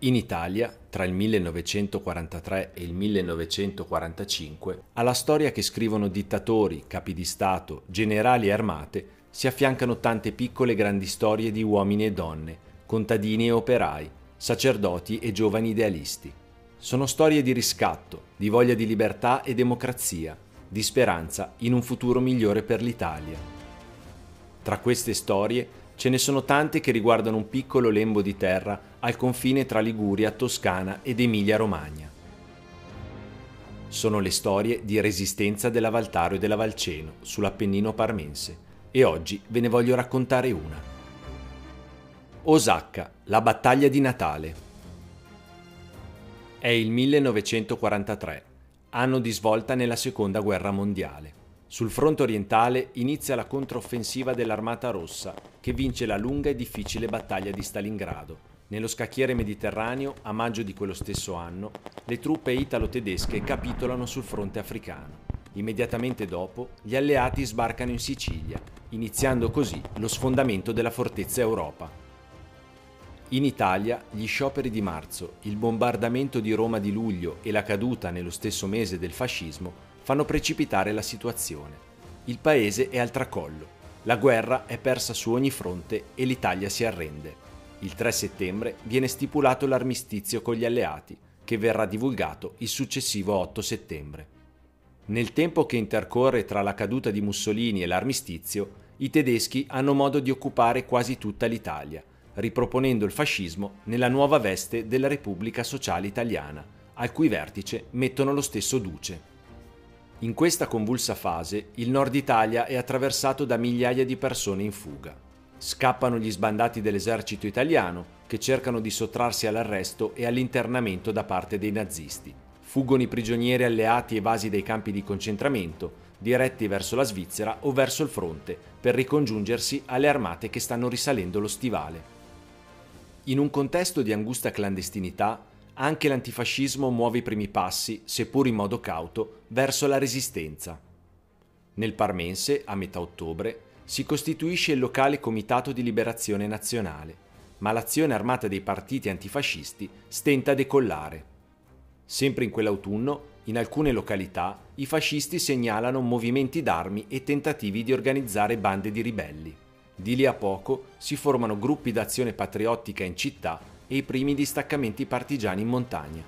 In Italia, tra il 1943 e il 1945, alla storia che scrivono dittatori, capi di Stato, generali e armate si affiancano tante piccole e grandi storie di uomini e donne, contadini e operai, sacerdoti e giovani idealisti. Sono storie di riscatto, di voglia di libertà e democrazia, di speranza in un futuro migliore per l'Italia. Tra queste storie ce ne sono tante che riguardano un piccolo lembo di terra al confine tra Liguria, Toscana ed Emilia-Romagna. Sono le storie di resistenza della Valtaro e della Valceno sull'Appennino parmense e oggi ve ne voglio raccontare una. Osacca, la battaglia di Natale. È il 1943, anno di svolta nella Seconda Guerra Mondiale. Sul fronte orientale inizia la controffensiva dell'Armata Rossa, che vince la lunga e difficile battaglia di Stalingrado. Nello scacchiere mediterraneo, a maggio di quello stesso anno, le truppe italo-tedesche capitolano sul fronte africano. Immediatamente dopo, gli alleati sbarcano in Sicilia, iniziando così lo sfondamento della fortezza Europa. In Italia, gli scioperi di marzo, il bombardamento di Roma di luglio e la caduta nello stesso mese del fascismo fanno precipitare la situazione. Il paese è al tracollo, la guerra è persa su ogni fronte e l'Italia si arrende. Il 3 settembre viene stipulato l'armistizio con gli alleati, che verrà divulgato il successivo 8 settembre. Nel tempo che intercorre tra la caduta di Mussolini e l'armistizio, i tedeschi hanno modo di occupare quasi tutta l'Italia, riproponendo il fascismo nella nuova veste della Repubblica Sociale Italiana, al cui vertice mettono lo stesso Duce. In questa convulsa fase il nord Italia è attraversato da migliaia di persone in fuga. Scappano gli sbandati dell'esercito italiano che cercano di sottrarsi all'arresto e all'internamento da parte dei nazisti. Fuggono i prigionieri alleati evasi dai campi di concentramento, diretti verso la Svizzera o verso il fronte, per ricongiungersi alle armate che stanno risalendo lo stivale. In un contesto di angusta clandestinità, anche l'antifascismo muove i primi passi, seppur in modo cauto, verso la resistenza. Nel Parmense, a metà ottobre, si costituisce il locale Comitato di Liberazione Nazionale, ma l'azione armata dei partiti antifascisti stenta a decollare. Sempre in quell'autunno, in alcune località, i fascisti segnalano movimenti d'armi e tentativi di organizzare bande di ribelli. Di lì a poco si formano gruppi d'azione patriottica in città e i primi distaccamenti partigiani in montagna.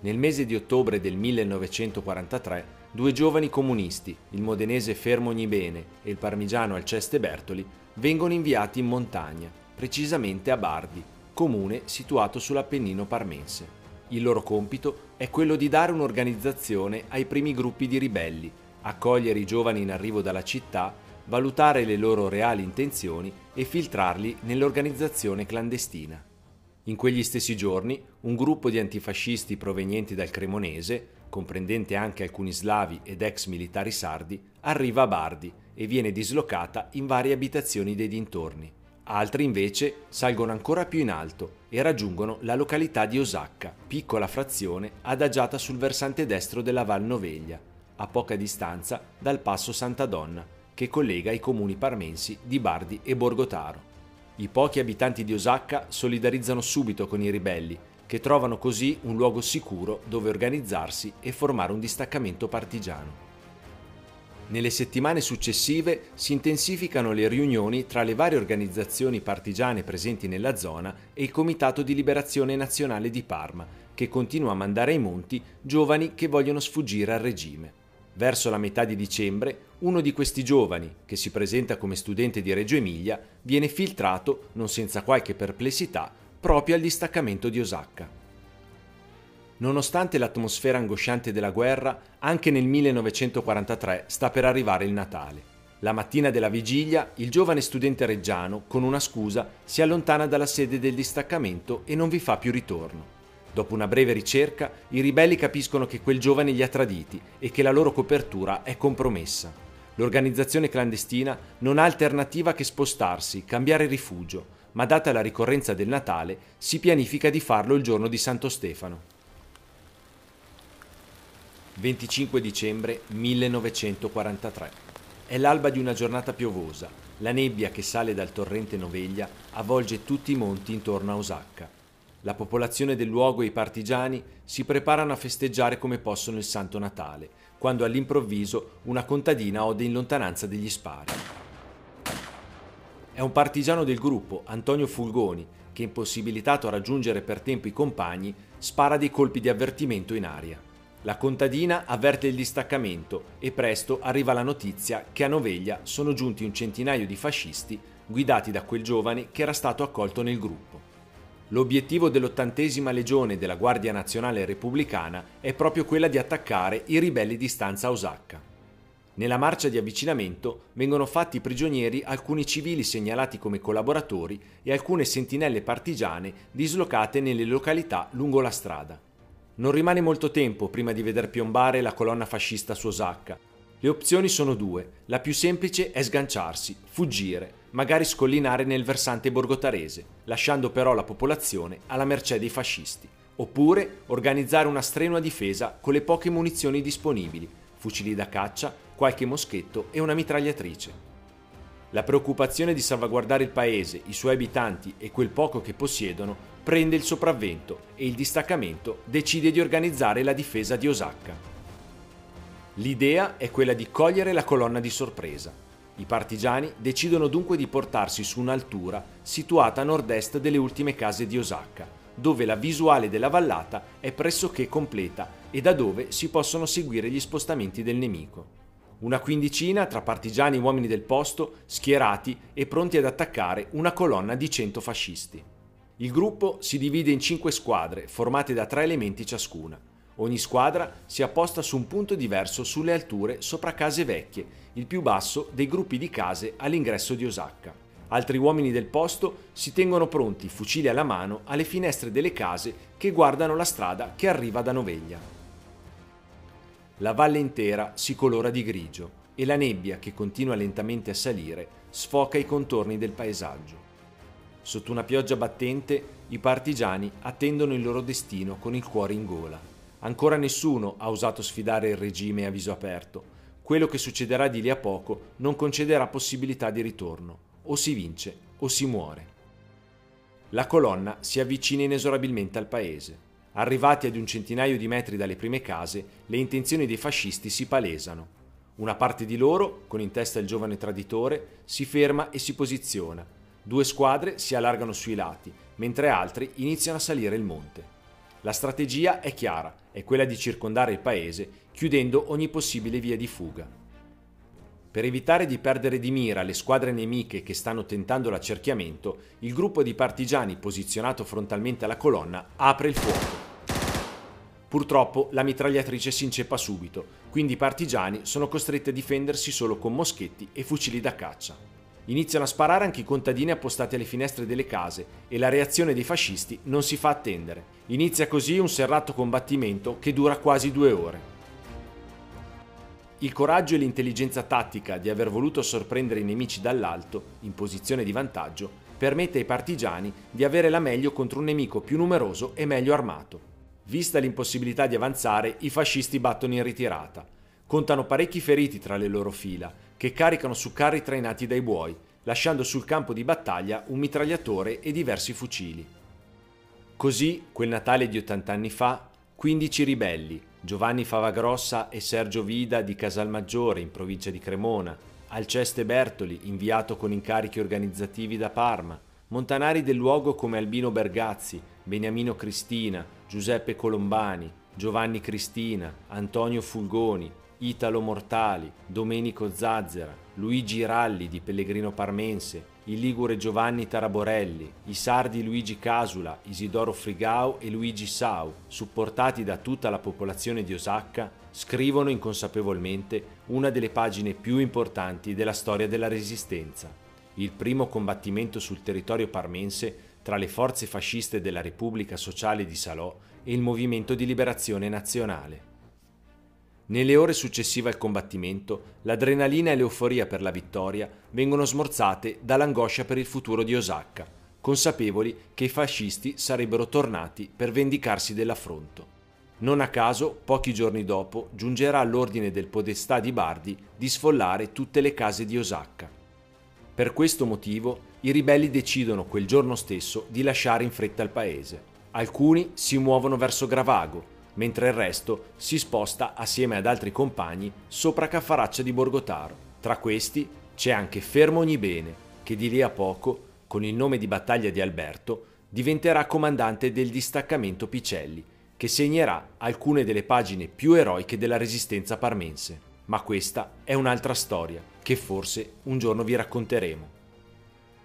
Nel mese di ottobre del 1943, due giovani comunisti, il modenese Fermo Bene e il parmigiano Alceste Bertoli, vengono inviati in montagna, precisamente a Bardi, comune situato sull'Appennino parmense. Il loro compito è quello di dare un'organizzazione ai primi gruppi di ribelli, accogliere i giovani in arrivo dalla città, valutare le loro reali intenzioni e filtrarli nell'organizzazione clandestina. In quegli stessi giorni, un gruppo di antifascisti provenienti dal Cremonese, comprendente anche alcuni slavi ed ex militari sardi, arriva a Bardi e viene dislocata in varie abitazioni dei dintorni. Altri invece salgono ancora più in alto e raggiungono la località di Osacca, piccola frazione adagiata sul versante destro della Val Noveglia, a poca distanza dal passo Santa Donna, che collega i comuni parmensi di Bardi e Borgotaro. I pochi abitanti di Osacca solidarizzano subito con i ribelli, che trovano così un luogo sicuro dove organizzarsi e formare un distaccamento partigiano. Nelle settimane successive si intensificano le riunioni tra le varie organizzazioni partigiane presenti nella zona e il Comitato di Liberazione Nazionale di Parma, che continua a mandare ai monti giovani che vogliono sfuggire al regime. Verso la metà di dicembre, uno di questi giovani, che si presenta come studente di Reggio Emilia, viene filtrato, non senza qualche perplessità, proprio al distaccamento di Osacca. Nonostante l'atmosfera angosciante della guerra, anche nel 1943 sta per arrivare il Natale. La mattina della vigilia, il giovane studente reggiano, con una scusa, si allontana dalla sede del distaccamento e non vi fa più ritorno. Dopo una breve ricerca, i ribelli capiscono che quel giovane li ha traditi e che la loro copertura è compromessa. L'organizzazione clandestina non ha alternativa che spostarsi, cambiare rifugio, ma data la ricorrenza del Natale, si pianifica di farlo il giorno di Santo Stefano. 25 dicembre 1943. È l'alba di una giornata piovosa. La nebbia che sale dal torrente Noveglia avvolge tutti i monti intorno a Osacca. La popolazione del luogo e i partigiani si preparano a festeggiare come possono il Santo Natale, quando all'improvviso una contadina ode in lontananza degli spari. È un partigiano del gruppo, Antonio Fulgoni, che impossibilitato a raggiungere per tempo i compagni, spara dei colpi di avvertimento in aria. La contadina avverte il distaccamento e presto arriva la notizia che a Noveglia sono giunti un centinaio di fascisti guidati da quel giovane che era stato accolto nel gruppo. L'obiettivo dell'ottantesima legione della Guardia Nazionale Repubblicana è proprio quella di attaccare i ribelli di stanza Osacca. Nella marcia di avvicinamento vengono fatti prigionieri alcuni civili segnalati come collaboratori e alcune sentinelle partigiane dislocate nelle località lungo la strada. Non rimane molto tempo prima di veder piombare la colonna fascista su Osacca. Le opzioni sono due. La più semplice è sganciarsi, fuggire, magari scollinare nel versante borgotarese, lasciando però la popolazione alla mercé dei fascisti. Oppure organizzare una strenua difesa con le poche munizioni disponibili, fucili da caccia, qualche moschetto e una mitragliatrice. La preoccupazione di salvaguardare il paese, i suoi abitanti e quel poco che possiedono prende il sopravvento e il distaccamento decide di organizzare la difesa di Osacca. L'idea è quella di cogliere la colonna di sorpresa. I partigiani decidono dunque di portarsi su un'altura situata a nord-est delle ultime case di Osacca, dove la visuale della vallata è pressoché completa e da dove si possono seguire gli spostamenti del nemico una quindicina tra partigiani e uomini del posto schierati e pronti ad attaccare una colonna di 100 fascisti. Il gruppo si divide in cinque squadre formate da tre elementi ciascuna. Ogni squadra si apposta su un punto diverso sulle alture sopra case vecchie, il più basso dei gruppi di case all'ingresso di Osacca. Altri uomini del posto si tengono pronti, fucili alla mano, alle finestre delle case che guardano la strada che arriva da Noveglia. La valle intera si colora di grigio e la nebbia che continua lentamente a salire sfoca i contorni del paesaggio. Sotto una pioggia battente i partigiani attendono il loro destino con il cuore in gola. Ancora nessuno ha osato sfidare il regime a viso aperto. Quello che succederà di lì a poco non concederà possibilità di ritorno. O si vince o si muore. La colonna si avvicina inesorabilmente al paese. Arrivati ad un centinaio di metri dalle prime case, le intenzioni dei fascisti si palesano. Una parte di loro, con in testa il giovane traditore, si ferma e si posiziona. Due squadre si allargano sui lati, mentre altri iniziano a salire il monte. La strategia è chiara, è quella di circondare il paese, chiudendo ogni possibile via di fuga. Per evitare di perdere di mira le squadre nemiche che stanno tentando l'accerchiamento, il gruppo di partigiani posizionato frontalmente alla colonna apre il fuoco. Purtroppo la mitragliatrice si inceppa subito, quindi i partigiani sono costretti a difendersi solo con moschetti e fucili da caccia. Iniziano a sparare anche i contadini appostati alle finestre delle case e la reazione dei fascisti non si fa attendere. Inizia così un serrato combattimento che dura quasi due ore. Il coraggio e l'intelligenza tattica di aver voluto sorprendere i nemici dall'alto, in posizione di vantaggio, permette ai partigiani di avere la meglio contro un nemico più numeroso e meglio armato. Vista l'impossibilità di avanzare, i fascisti battono in ritirata. Contano parecchi feriti tra le loro fila, che caricano su carri trainati dai buoi, lasciando sul campo di battaglia un mitragliatore e diversi fucili. Così, quel Natale di 80 anni fa, 15 ribelli, Giovanni Favagrossa e Sergio Vida di Casalmaggiore in provincia di Cremona, Alceste Bertoli, inviato con incarichi organizzativi da Parma, montanari del luogo come Albino Bergazzi, Beniamino Cristina, Giuseppe Colombani, Giovanni Cristina, Antonio Fulgoni, Italo Mortali, Domenico Zazzera, Luigi Ralli di Pellegrino Parmense, il Ligure Giovanni Taraborelli, i sardi Luigi Casula, Isidoro Frigao e Luigi Sau, supportati da tutta la popolazione di Osacca, scrivono inconsapevolmente una delle pagine più importanti della storia della Resistenza. Il primo combattimento sul territorio parmense tra le forze fasciste della Repubblica Sociale di Salò e il Movimento di Liberazione Nazionale. Nelle ore successive al combattimento, l'adrenalina e l'euforia per la vittoria vengono smorzate dall'angoscia per il futuro di Osacca, consapevoli che i fascisti sarebbero tornati per vendicarsi dell'affronto. Non a caso, pochi giorni dopo, giungerà all'ordine del podestà di Bardi di sfollare tutte le case di Osacca. Per questo motivo i ribelli decidono quel giorno stesso di lasciare in fretta il paese. Alcuni si muovono verso Gravago, mentre il resto si sposta assieme ad altri compagni sopra Caffaraccia di Borgotaro. Tra questi c'è anche Fermo Ognibene, che di lì a poco, con il nome di battaglia di Alberto, diventerà comandante del distaccamento Picelli, che segnerà alcune delle pagine più eroiche della resistenza parmense. Ma questa è un'altra storia, che forse un giorno vi racconteremo.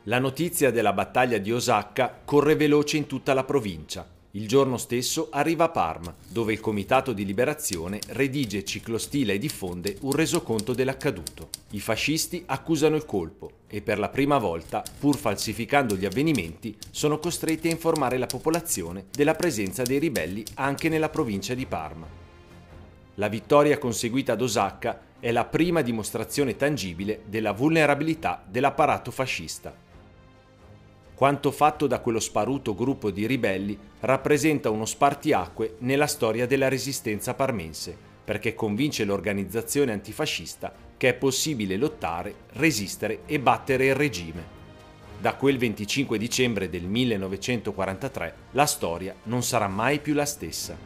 La notizia della battaglia di Osacca corre veloce in tutta la provincia il giorno stesso arriva a Parma, dove il Comitato di Liberazione redige, ciclostila e diffonde un resoconto dell'accaduto. I fascisti accusano il colpo e per la prima volta, pur falsificando gli avvenimenti, sono costretti a informare la popolazione della presenza dei ribelli anche nella provincia di Parma. La vittoria conseguita ad Osacca è la prima dimostrazione tangibile della vulnerabilità dell'apparato fascista. Quanto fatto da quello sparuto gruppo di ribelli rappresenta uno spartiacque nella storia della resistenza parmense, perché convince l'organizzazione antifascista che è possibile lottare, resistere e battere il regime. Da quel 25 dicembre del 1943 la storia non sarà mai più la stessa.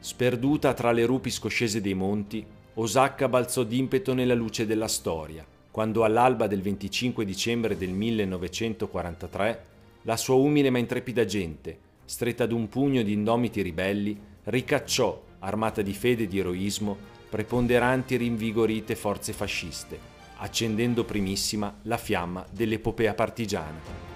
Sperduta tra le rupi scoscese dei monti, Osacca balzò d'impeto nella luce della storia quando all'alba del 25 dicembre del 1943 la sua umile ma intrepida gente, stretta ad un pugno di indomiti ribelli, ricacciò, armata di fede e di eroismo, preponderanti e rinvigorite forze fasciste, accendendo primissima la fiamma dell'epopea partigiana.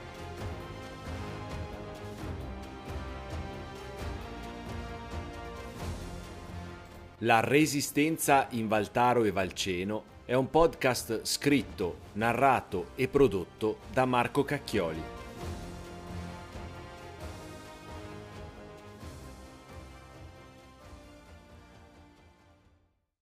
La resistenza in Valtaro e Valceno è un podcast scritto, narrato e prodotto da Marco Cacchioli.